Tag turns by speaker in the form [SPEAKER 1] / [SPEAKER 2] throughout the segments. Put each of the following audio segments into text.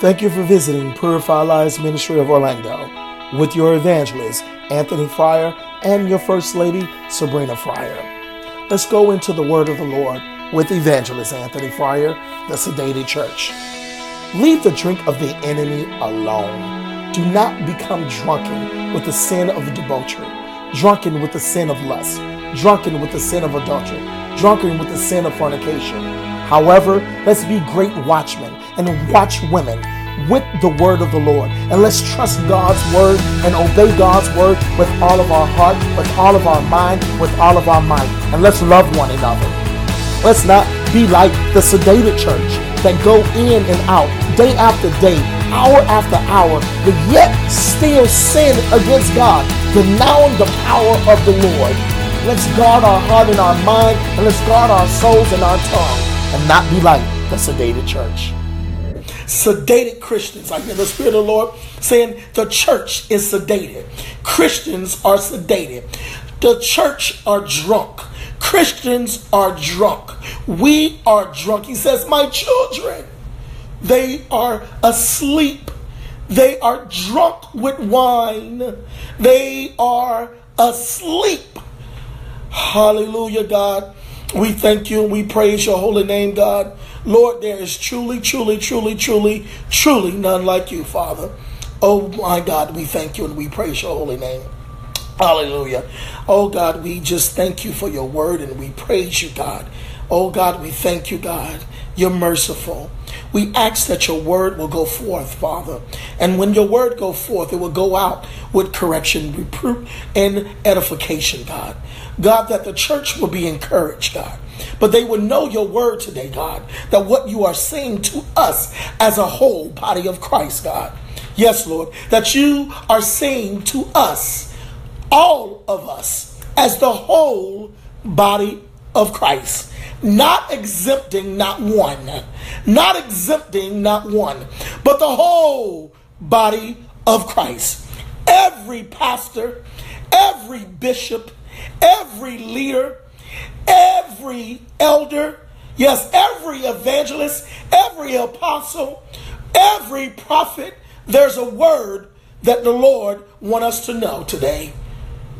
[SPEAKER 1] Thank you for visiting Purify Lives Ministry of Orlando with your evangelist, Anthony Fryer, and your First Lady, Sabrina Fryer. Let's go into the Word of the Lord with Evangelist Anthony Fryer, the Sedated Church. Leave the drink of the enemy alone. Do not become drunken with the sin of debauchery, drunken with the sin of lust, drunken with the sin of adultery, drunken with the sin of fornication. However, let's be great watchmen and watch women with the word of the Lord. And let's trust God's word and obey God's word with all of our heart, with all of our mind, with all of our might. And let's love one another. Let's not be like the sedated church that go in and out day after day, hour after hour, but yet still sin against God, denying the power of the Lord. Let's guard our heart and our mind, and let's guard our souls and our tongue, and not be like the sedated church sedated Christians. I hear the Spirit of the Lord saying the church is sedated. Christians are sedated. The church are drunk. Christians are drunk. We are drunk. He says, My children, they are asleep. They are drunk with wine. They are asleep. Hallelujah, God. We thank you and we praise your holy name, God. Lord, there is truly, truly, truly, truly, truly none like you, Father. Oh my God, we thank you and we praise your holy name. Hallelujah. Oh God, we just thank you for your word and we praise you, God. Oh God, we thank you, God. You're merciful. We ask that your word will go forth, Father. And when your word go forth, it will go out with correction, reproof, and edification, God. God, that the church will be encouraged, God. But they will know your word today, God, that what you are saying to us as a whole body of Christ, God. Yes, Lord, that you are saying to us, all of us, as the whole body of Christ, not exempting not one, not exempting not one, but the whole body of Christ. Every pastor, every bishop, every leader, every elder, yes, every evangelist, every apostle, every prophet, there's a word that the Lord want us to know today.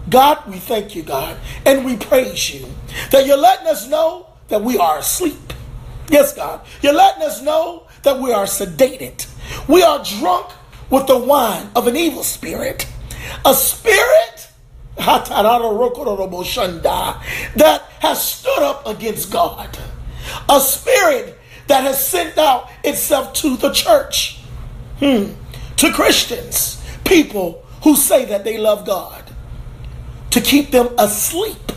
[SPEAKER 1] God, we thank you, God, and we praise you that you're letting us know that we are asleep. Yes, God, you're letting us know that we are sedated. We are drunk with the wine of an evil spirit, a spirit that has stood up against God. A spirit that has sent out itself to the church, hmm, to Christians, people who say that they love God, to keep them asleep,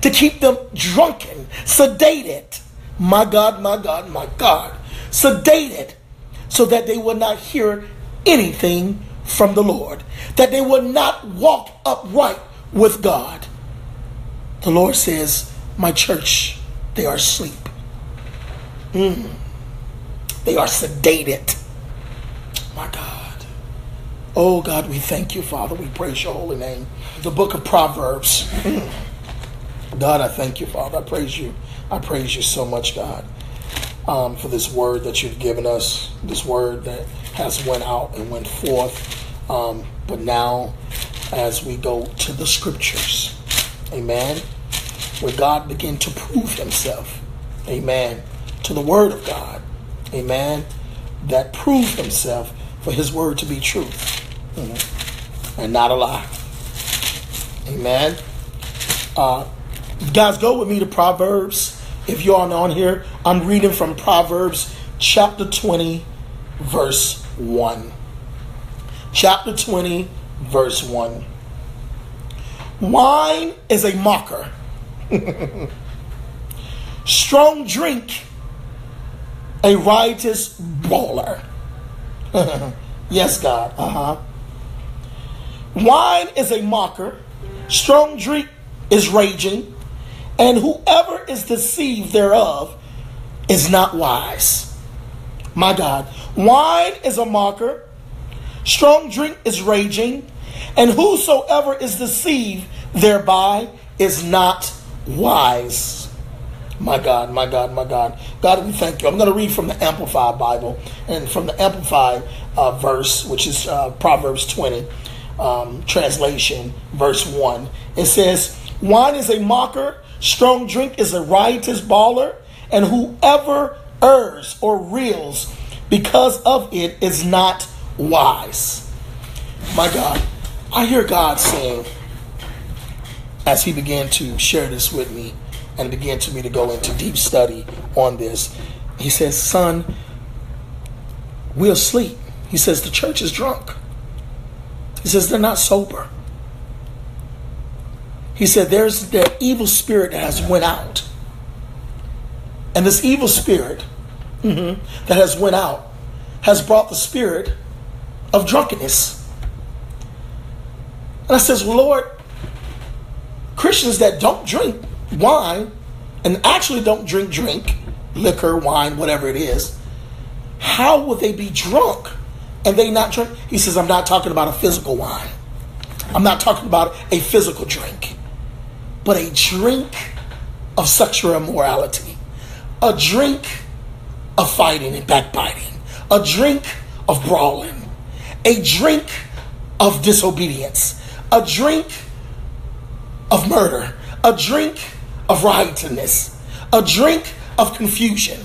[SPEAKER 1] to keep them drunken, sedated. My God, my God, my God, sedated so that they will not hear anything from the Lord, that they will not walk upright with God. The Lord says, My church, they are asleep. Mm. They are sedated. My God. Oh God, we thank you, Father. We praise your holy name. The book of Proverbs. God, I thank you, Father. I praise you. I praise you so much, God, um, for this word that you've given us. This word that has went out and went forth. Um, but now as we go to the scriptures. Amen. Where God began to prove himself. Amen. To the word of God. Amen. That proved himself for his word to be truth mm-hmm. and not a lie. Amen. Uh, guys, go with me to Proverbs. If you're on here, I'm reading from Proverbs chapter 20, verse 1. Chapter 20, verse 1. Wine is a mocker. Strong drink, a riotous brawler. yes, God. Uh huh. Wine is a mocker. Strong drink is raging. And whoever is deceived thereof is not wise. My God. Wine is a mocker. Strong drink is raging, and whosoever is deceived thereby is not wise. My God, my God, my God. God, we thank you. I'm going to read from the Amplified Bible and from the Amplified uh, verse, which is uh, Proverbs 20, um, translation, verse 1. It says, Wine is a mocker, strong drink is a riotous baller, and whoever errs or reels because of it is not wise. My God, I hear God saying, as He began to share this with me and began to me to go into deep study on this, He says, Son, we'll sleep. He says, The church is drunk. He says, They're not sober. He said, There's the evil spirit that has went out. And this evil spirit mm-hmm, that has went out has brought the spirit of drunkenness. And I says, Lord, Christians that don't drink wine and actually don't drink drink, liquor, wine, whatever it is, how will they be drunk and they not drink? He says, I'm not talking about a physical wine. I'm not talking about a physical drink, but a drink of sexual immorality, a drink of fighting and backbiting, a drink of brawling, a drink of disobedience, a drink of murder, a drink of riotousness, a drink of confusion.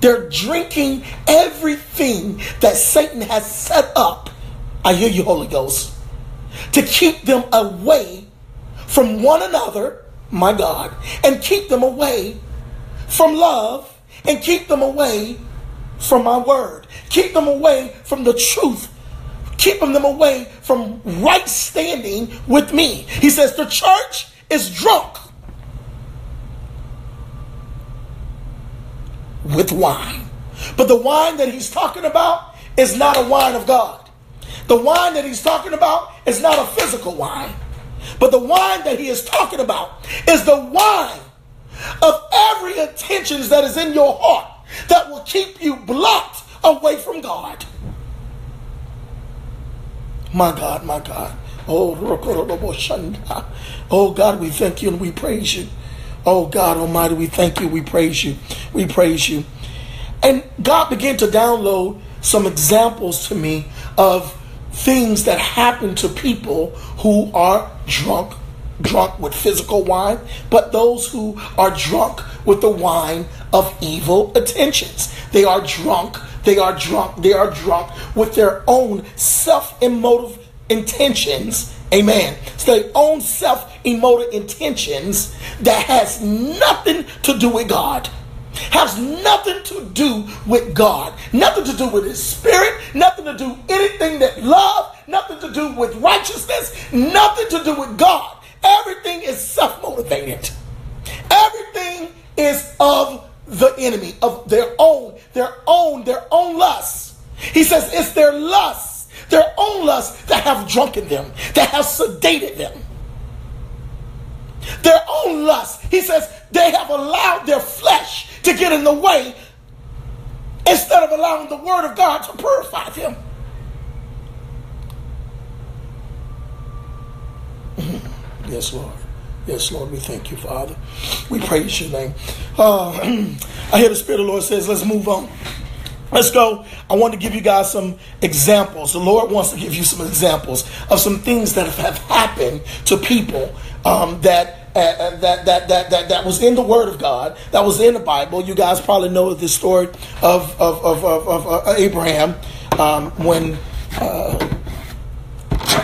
[SPEAKER 1] They're drinking everything that Satan has set up. I hear you, Holy Ghost, to keep them away from one another, my God, and keep them away from love and keep them away from my word. Keep them away from the truth. Keeping them away from right standing with me. He says the church is drunk with wine. But the wine that he's talking about is not a wine of God. The wine that he's talking about is not a physical wine. But the wine that he is talking about is the wine of every intentions that is in your heart that will keep you blocked away from God. My God, my God. Oh, oh God, we thank you and we praise you. Oh God Almighty, we thank you, we praise you, we praise you. And God began to download some examples to me of things that happen to people who are drunk drunk with physical wine, but those who are drunk with the wine of evil intentions. They are drunk, they are drunk, they are drunk with their own self emotive intentions. Amen. So their own self emotive intentions that has nothing to do with God has nothing to do with God, nothing to do with His Spirit, nothing to do anything that love, nothing to do with righteousness, nothing to do with God. Everything is self motivated. Everything is of the enemy, of their own, their own, their own lusts. He says it's their lusts, their own lusts that have drunken them, that have sedated them. Their own lusts. He says they have allowed their flesh to get in the way instead of allowing the word of God to purify them. Yes, Lord. Yes, Lord, we thank you, Father. We praise your name. Uh, I hear the Spirit of the Lord says, let's move on. Let's go. I want to give you guys some examples. The Lord wants to give you some examples of some things that have happened to people um, that uh, uh, that, that, that, that, that was in the Word of God, that was in the Bible. You guys probably know the story of, of, of, of, of uh, Abraham um, when uh,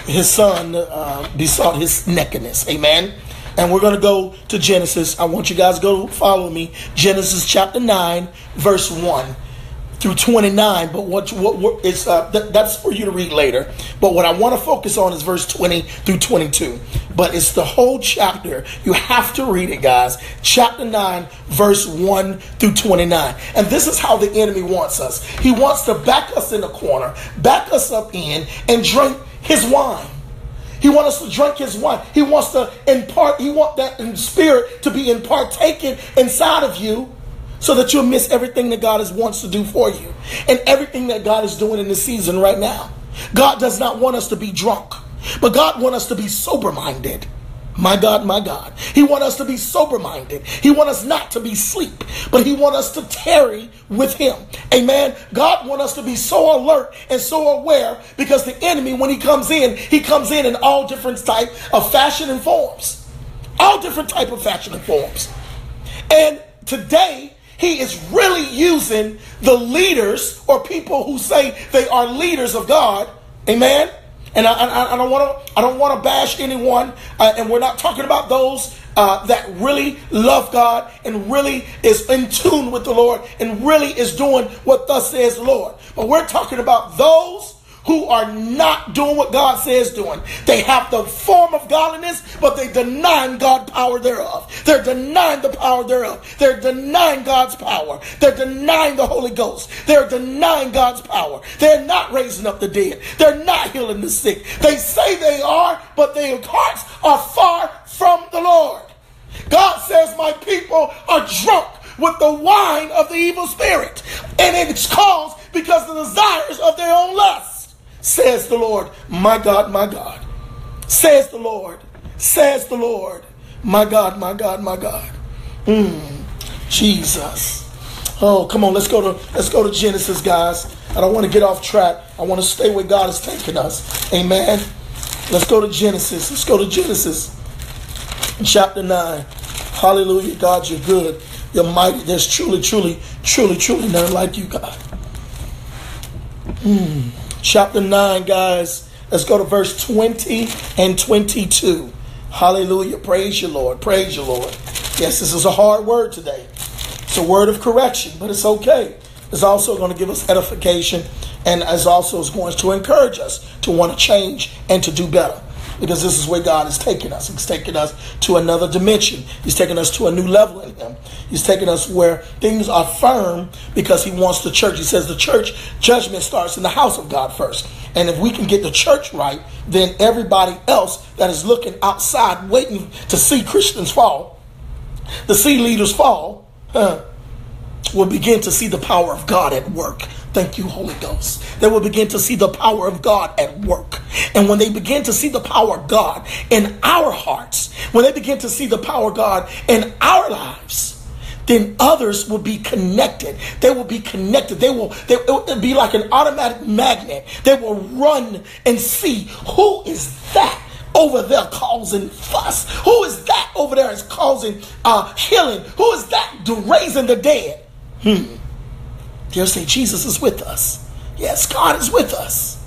[SPEAKER 1] his son uh, besought his nakedness. Amen. And we're going to go to Genesis. I want you guys to go follow me. Genesis chapter 9, verse 1 through 29. But what, what, uh, th- that's for you to read later. But what I want to focus on is verse 20 through 22. But it's the whole chapter. You have to read it, guys. Chapter 9, verse 1 through 29. And this is how the enemy wants us. He wants to back us in the corner, back us up in, and drink his wine. He wants us to drink his wine. He wants to impart, he want that in spirit to be impartaken inside of you so that you'll miss everything that God is, wants to do for you and everything that God is doing in this season right now. God does not want us to be drunk, but God wants us to be sober minded. My God, my God. He want us to be sober minded. He want us not to be sleep, but he want us to tarry with him. Amen. God want us to be so alert and so aware because the enemy, when he comes in, he comes in in all different type of fashion and forms. All different type of fashion and forms. And today, he is really using the leaders or people who say they are leaders of God. Amen and I, I, I don't want to I don't want to bash anyone, uh, and we're not talking about those uh, that really love God and really is in tune with the Lord and really is doing what thus says Lord. But we're talking about those who are not doing what God says doing. They have the form of godliness, but they deny God power thereof. They're denying the power thereof. They're denying God's power. They're denying the Holy Ghost. They're denying God's power. They're not raising up the dead. They're not healing the sick. They say they are, but their hearts are far from the Lord. God says, My people are drunk with the wine of the evil spirit, and it's caused because the desires of their own lust says the Lord, my God, my God. Says the Lord, says the Lord, my God, my God, my God. Mm, Jesus. Oh, come on, let's go to let's go to Genesis, guys. I don't want to get off track. I want to stay where God is taking us. Amen. Let's go to Genesis. Let's go to Genesis chapter 9. Hallelujah. God, you're good. You're mighty. There's truly, truly, truly, truly none like you, God. Hmm chapter 9, guys. Let's go to verse 20 and 22. Hallelujah. Praise you, Lord. Praise you, Lord. Yes, this is a hard word today. It's a word of correction, but it's okay. It's also going to give us edification and as also is going to encourage us to want to change and to do better because this is where God is taking us. He's taking us to another dimension. He's taking us to a new level in Him. He's taking us where things are firm because He wants the church. He says the church judgment starts in the house of God first. And if we can get the church right, then everybody else that is looking outside waiting to see Christians fall, to see leaders fall, huh, will begin to see the power of God at work. Thank you, Holy Ghost. They will begin to see the power of God at work. And when they begin to see the power of God in our hearts, when they begin to see the power of God in our lives, then others will be connected. They will be connected. They will, they, it will be like an automatic magnet. They will run and see who is that over there causing fuss? Who is that over there is causing uh, healing? Who is that raising the dead? Hmm. They'll say Jesus is with us. Yes, God is with us.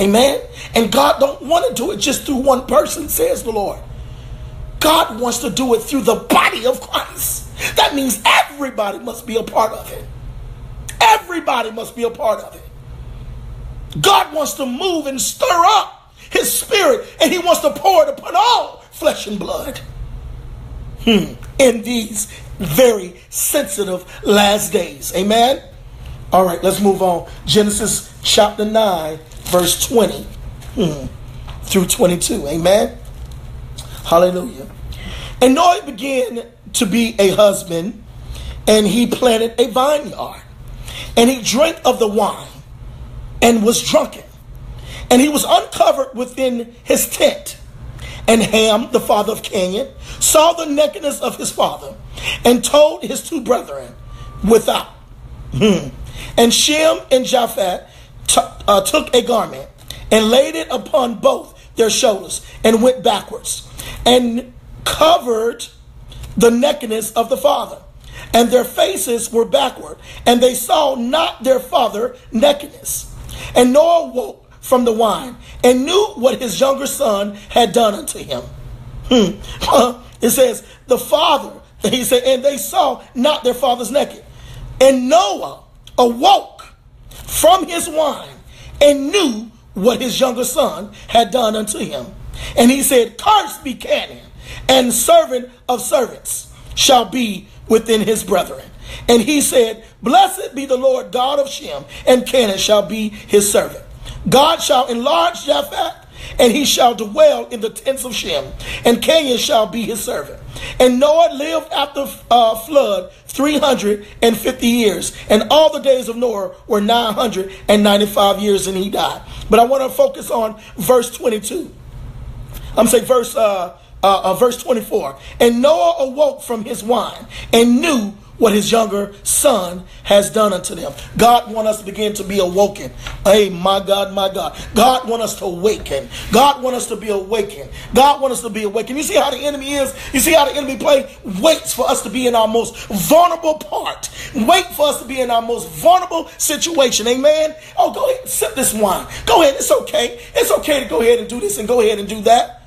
[SPEAKER 1] Amen. And God don't want to do it just through one person, says the Lord. God wants to do it through the body of Christ. That means everybody must be a part of it. Everybody must be a part of it. God wants to move and stir up his spirit, and he wants to pour it upon all flesh and blood. Hmm. In these very sensitive last days. Amen. All right, let's move on. Genesis chapter 9, verse 20 hmm, through 22. Amen. Hallelujah. And Noah began to be a husband, and he planted a vineyard, and he drank of the wine and was drunken. And he was uncovered within his tent. And Ham, the father of Canaan, saw the nakedness of his father and told his two brethren without. Hmm. And Shem and Japheth t- uh, took a garment and laid it upon both their shoulders and went backwards and covered the nakedness of the father. And their faces were backward, and they saw not their father nakedness. And Noah woke from the wine and knew what his younger son had done unto him. Hmm. it says, the father, he said, and they saw not their father's naked. And Noah awoke from his wine and knew what his younger son had done unto him. And he said, Cursed be Canaan, and servant of servants shall be within his brethren. And he said, Blessed be the Lord God of Shem, and Canaan shall be his servant. God shall enlarge Japheth and he shall dwell in the tents of Shem, and Canaan shall be his servant. And Noah lived after uh, flood 350 years, and all the days of Noah were 995 years, and he died. But I want to focus on verse 22. I'm saying verse uh, uh, uh, verse 24. And Noah awoke from his wine and knew what his younger son has done unto them. God want us to begin to be awoken. Hey, my God, my God. God want us to awaken. God want us to be awakened. God want us to be awakened. You see how the enemy is? You see how the enemy play? Waits for us to be in our most vulnerable part. Wait for us to be in our most vulnerable situation. Amen. Oh, go ahead, sip this wine. Go ahead. It's okay. It's okay to go ahead and do this and go ahead and do that.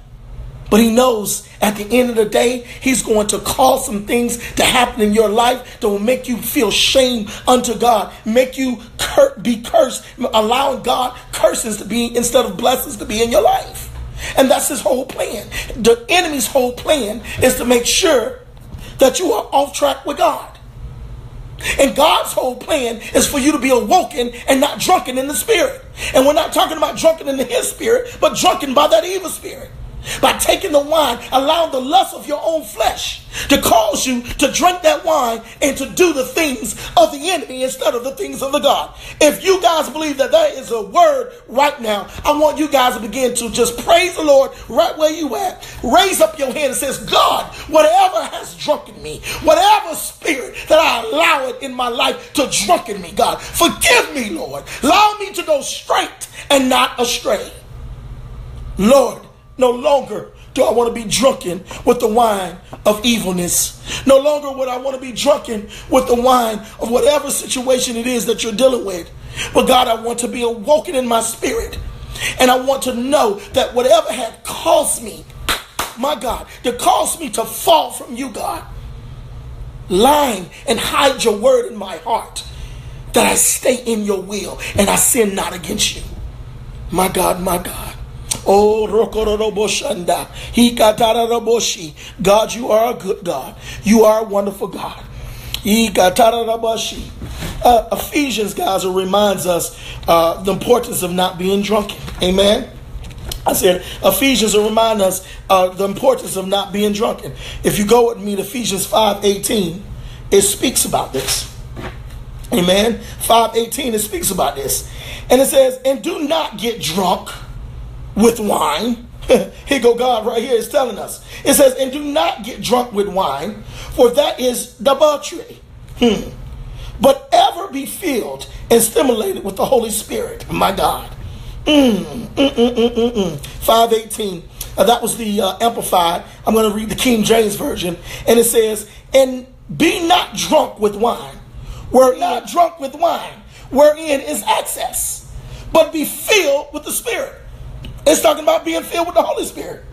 [SPEAKER 1] But he knows at the end of the day, he's going to cause some things to happen in your life that will make you feel shame unto God, make you cur- be cursed, allowing God curses to be instead of blessings to be in your life. And that's his whole plan. The enemy's whole plan is to make sure that you are off track with God. And God's whole plan is for you to be awoken and not drunken in the spirit. And we're not talking about drunken in his spirit, but drunken by that evil spirit by taking the wine, allowing the lust of your own flesh to cause you to drink that wine and to do the things of the enemy instead of the things of the God. If you guys believe that there is a word right now, I want you guys to begin to just praise the Lord right where you at. Raise up your hand and says, God, whatever has drunken me, whatever spirit that I allow it in my life to drunken me, God, forgive me, Lord. Allow me to go straight and not astray. Lord, no longer do I want to be drunken with the wine of evilness. No longer would I want to be drunken with the wine of whatever situation it is that you're dealing with. But God, I want to be awoken in my spirit. And I want to know that whatever had caused me, my God, that caused me to fall from you, God, line and hide your word in my heart, that I stay in your will and I sin not against you. My God, my God. Oh, Rokororoboshanda. Hikatararaboshi. God, you are a good God. You are a wonderful God. Hikatararaboshi. Uh, Ephesians, guys, reminds us uh, the importance of not being drunken. Amen. I said Ephesians will remind us uh, the importance of not being drunken. If you go with me to Ephesians 5:18, it speaks about this. Amen. 5:18, it speaks about this. And it says, and do not get drunk with wine. here go God right here is telling us. It says, and do not get drunk with wine, for that is debauchery. Hmm. But ever be filled and stimulated with the Holy Spirit, my God. Mm, mm, mm, mm, mm, mm. 518. Uh, that was the uh, Amplified. I'm going to read the King James Version. And it says, And be not drunk with wine. We're not drunk with wine, wherein is excess, but be filled with the Spirit. It's talking about being filled with the Holy Spirit.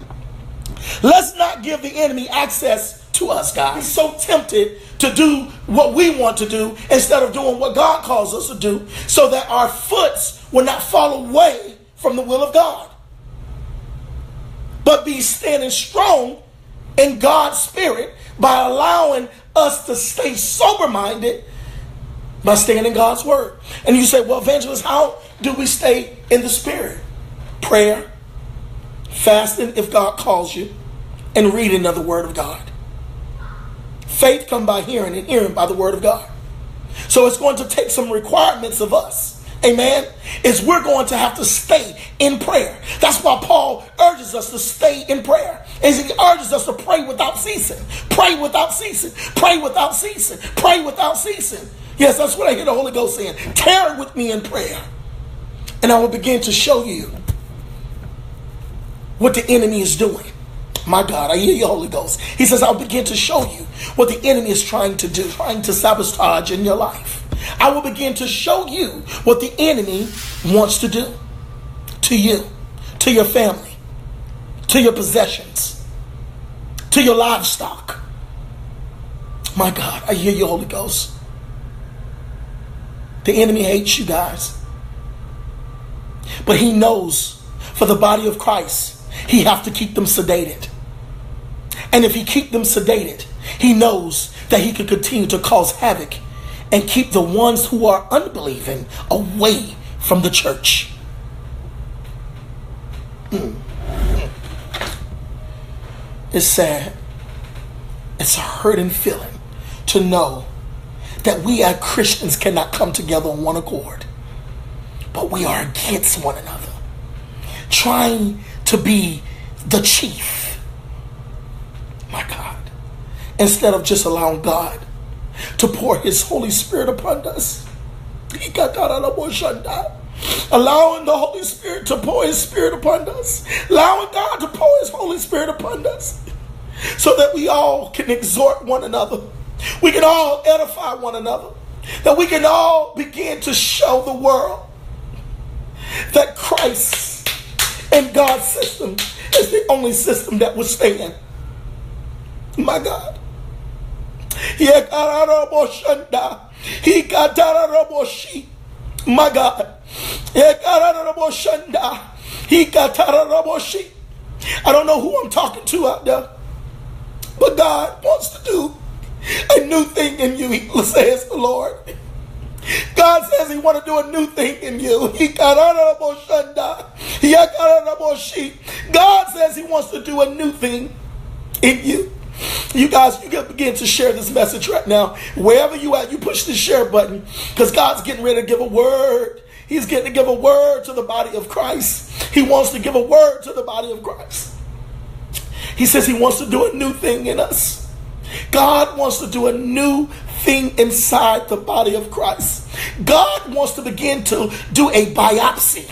[SPEAKER 1] Let's not give the enemy access to us, guys. He's so tempted to do what we want to do instead of doing what God calls us to do so that our foots will not fall away from the will of God. But be standing strong in God's spirit by allowing us to stay sober minded by staying in God's word. And you say, well, evangelist, how do we stay in the spirit? Prayer, fasting if God calls you, and reading of the Word of God. Faith come by hearing and hearing by the Word of God. So it's going to take some requirements of us. Amen. Is we're going to have to stay in prayer. That's why Paul urges us to stay in prayer. Is he urges us to pray without ceasing. Pray without ceasing. Pray without ceasing. Pray without ceasing. Yes, that's what I hear the Holy Ghost saying. Tarry with me in prayer. And I will begin to show you what the enemy is doing. My God, I hear you, Holy Ghost. He says, I'll begin to show you what the enemy is trying to do, trying to sabotage in your life. I will begin to show you what the enemy wants to do to you, to your family, to your possessions, to your livestock. My God, I hear you, Holy Ghost. The enemy hates you guys. But he knows for the body of Christ he have to keep them sedated. And if he keep them sedated, he knows that he can continue to cause havoc and keep the ones who are unbelieving away from the church. Mm. It's sad. It's a hurting feeling to know that we as Christians cannot come together on one accord, but we are against one another, trying to be the chief My God. instead of just allowing God to pour His Holy Spirit upon us. Allowing the Holy Spirit to pour His Spirit upon us. Allowing God to pour His Holy Spirit upon us. So that we all can exhort one another. We can all edify one another. That we can all begin to show the world that Christ and God's system is the only system that will stand. My God. My God. I don't know who I'm talking to out there, but God wants to do a new thing in you, says the Lord. God says He want to do a new thing in you. God says He wants to do a new thing in you. You guys, you can begin to share this message right now. Wherever you at, you push the share button because God's getting ready to give a word. He's getting to give a word to the body of Christ. He wants to give a word to the body of Christ. He says he wants to do a new thing in us. God wants to do a new inside the body of Christ. God wants to begin to do a biopsy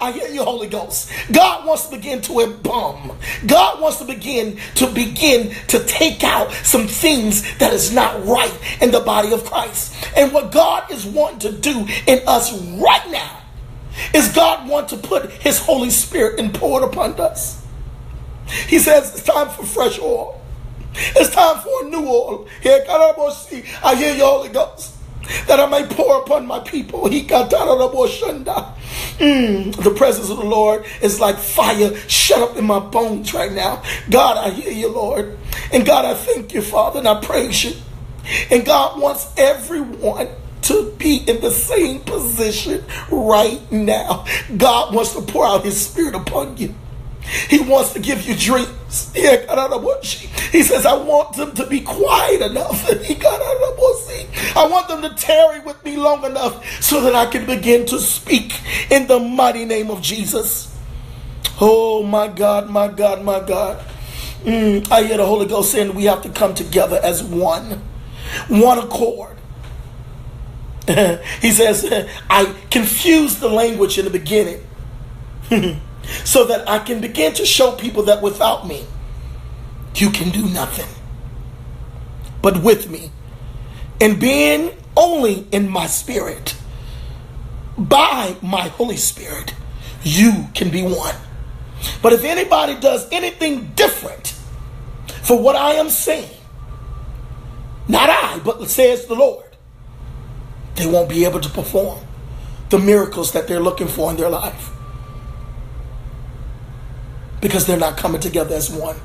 [SPEAKER 1] I hear you, Holy Ghost. God wants to begin to embalm. God wants to begin to begin to take out some things that is not right in the body of Christ. And what God is wanting to do in us right now is God want to put his Holy Spirit and pour it upon us. He says it's time for fresh oil. It's time for a new oil. Here, God, I hear you, Holy Ghost that I may pour upon my people. He got Mm, the presence of the Lord is like fire shut up in my bones right now. God, I hear you, Lord. And God, I thank you, Father, and I praise you. And God wants everyone to be in the same position right now. God wants to pour out his spirit upon you. He wants to give you dreams. He says, I want them to be quiet enough. I want them to tarry with me long enough so that I can begin to speak in the mighty name of Jesus. Oh my God, my God, my God. Mm, I hear the Holy Ghost saying we have to come together as one, one accord. he says, I confused the language in the beginning. so that I can begin to show people that without me, you can do nothing. But with me, and being only in my spirit, by my Holy Spirit, you can be one. But if anybody does anything different for what I am saying, not I, but says the Lord, they won't be able to perform the miracles that they're looking for in their life because they're not coming together as one.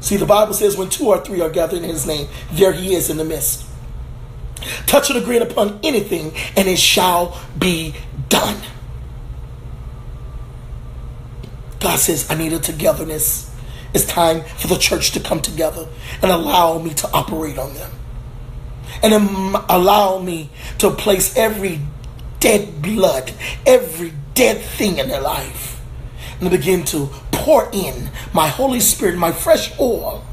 [SPEAKER 1] See, the Bible says when two or three are gathered in his name, there he is in the midst. Touch and agree upon anything, and it shall be done. God says, I need a togetherness. It's time for the church to come together and allow me to operate on them. And allow me to place every dead blood, every dead thing in their life and begin to pour in my Holy Spirit, my fresh oil,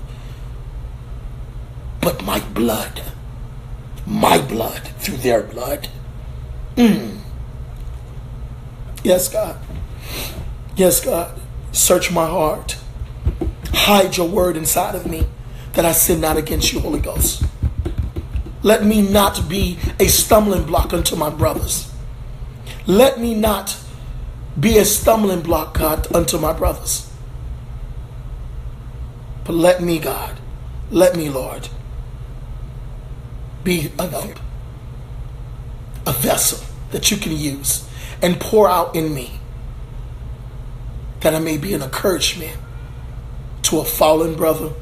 [SPEAKER 1] but my blood, my blood through their blood. Mm. Yes, God. Yes, God. Search my heart. Hide your word inside of me that I sin not against you, Holy Ghost. Let me not be a stumbling block unto my brothers. Let me not be a stumbling block, God, unto my brothers. But let me, God, let me, Lord, be a, a vessel that you can use and pour out in me that I may be an encouragement to a fallen brother,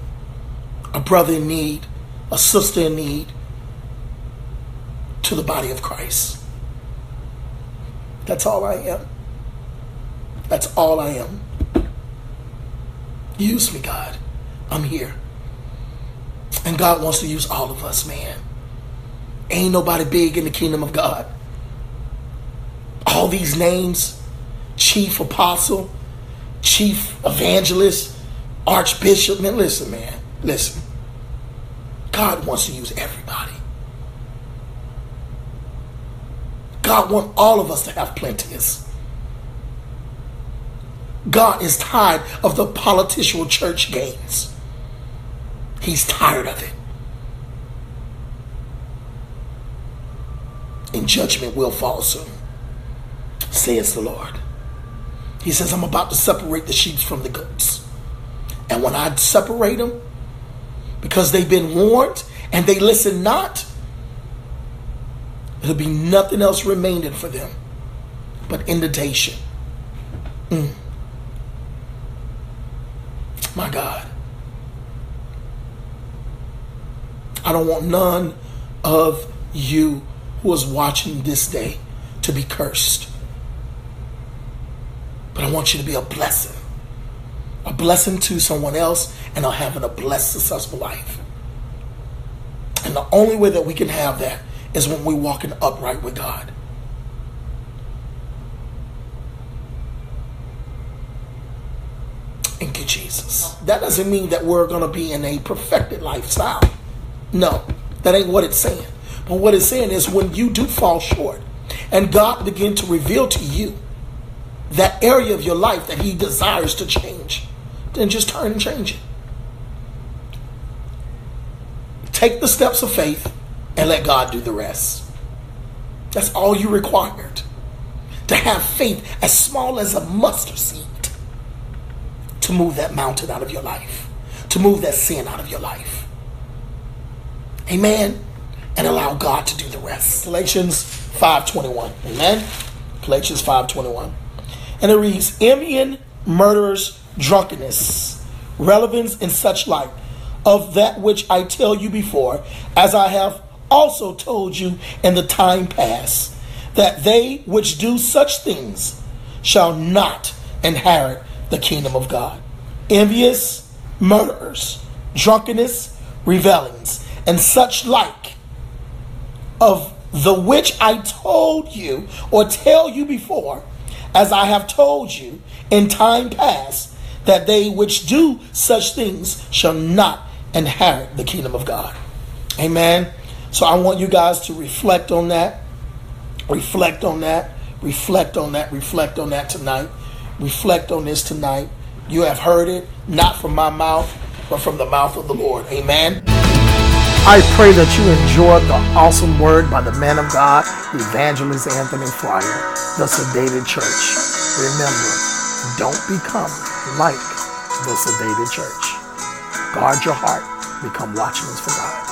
[SPEAKER 1] a brother in need, a sister in need, to the body of Christ. That's all I am. That's all I am. Use me, God. I'm here. And God wants to use all of us, man. Ain't nobody big in the kingdom of God. All these names chief apostle, chief evangelist, archbishop. Man, listen, man. Listen, God wants to use everybody. God wants all of us to have plenteous. God is tired of the political church games. He's tired of it. And judgment will fall soon, says the Lord. He says, I'm about to separate the sheep from the goats. And when I separate them, because they've been warned and they listen not, there'll be nothing else remaining for them but indentation. Mm. My God. I don't want none of you who is watching this day to be cursed. But I want you to be a blessing. A blessing to someone else and are having a blessed, successful life. And the only way that we can have that is when we walk in upright with God. Jesus. That doesn't mean that we're going to be in a perfected lifestyle. No, that ain't what it's saying. But what it's saying is when you do fall short and God begin to reveal to you that area of your life that he desires to change, then just turn and change it. Take the steps of faith and let God do the rest. That's all you required. To have faith as small as a mustard seed to move that mountain out of your life, to move that sin out of your life. Amen. And allow God to do the rest. Galatians 5:21. Amen. Galatians 5:21. And it reads, envying, murderers, drunkenness, revelings, and such like, of that which I tell you before, as I have also told you in the time past, that they which do such things shall not inherit the kingdom of God. Envious, murderers, drunkenness, revelings, and such like, of the which I told you or tell you before, as I have told you in time past, that they which do such things shall not inherit the kingdom of God. Amen. So I want you guys to reflect on that, reflect on that, reflect on that, reflect on that tonight. Reflect on this tonight. You have heard it, not from my mouth, but from the mouth of the Lord. Amen. I pray that you enjoyed the awesome word by the man of God, Evangelist Anthony Fryer, the Sedated Church. Remember, don't become like the Sedated Church. Guard your heart, become watchmen for God.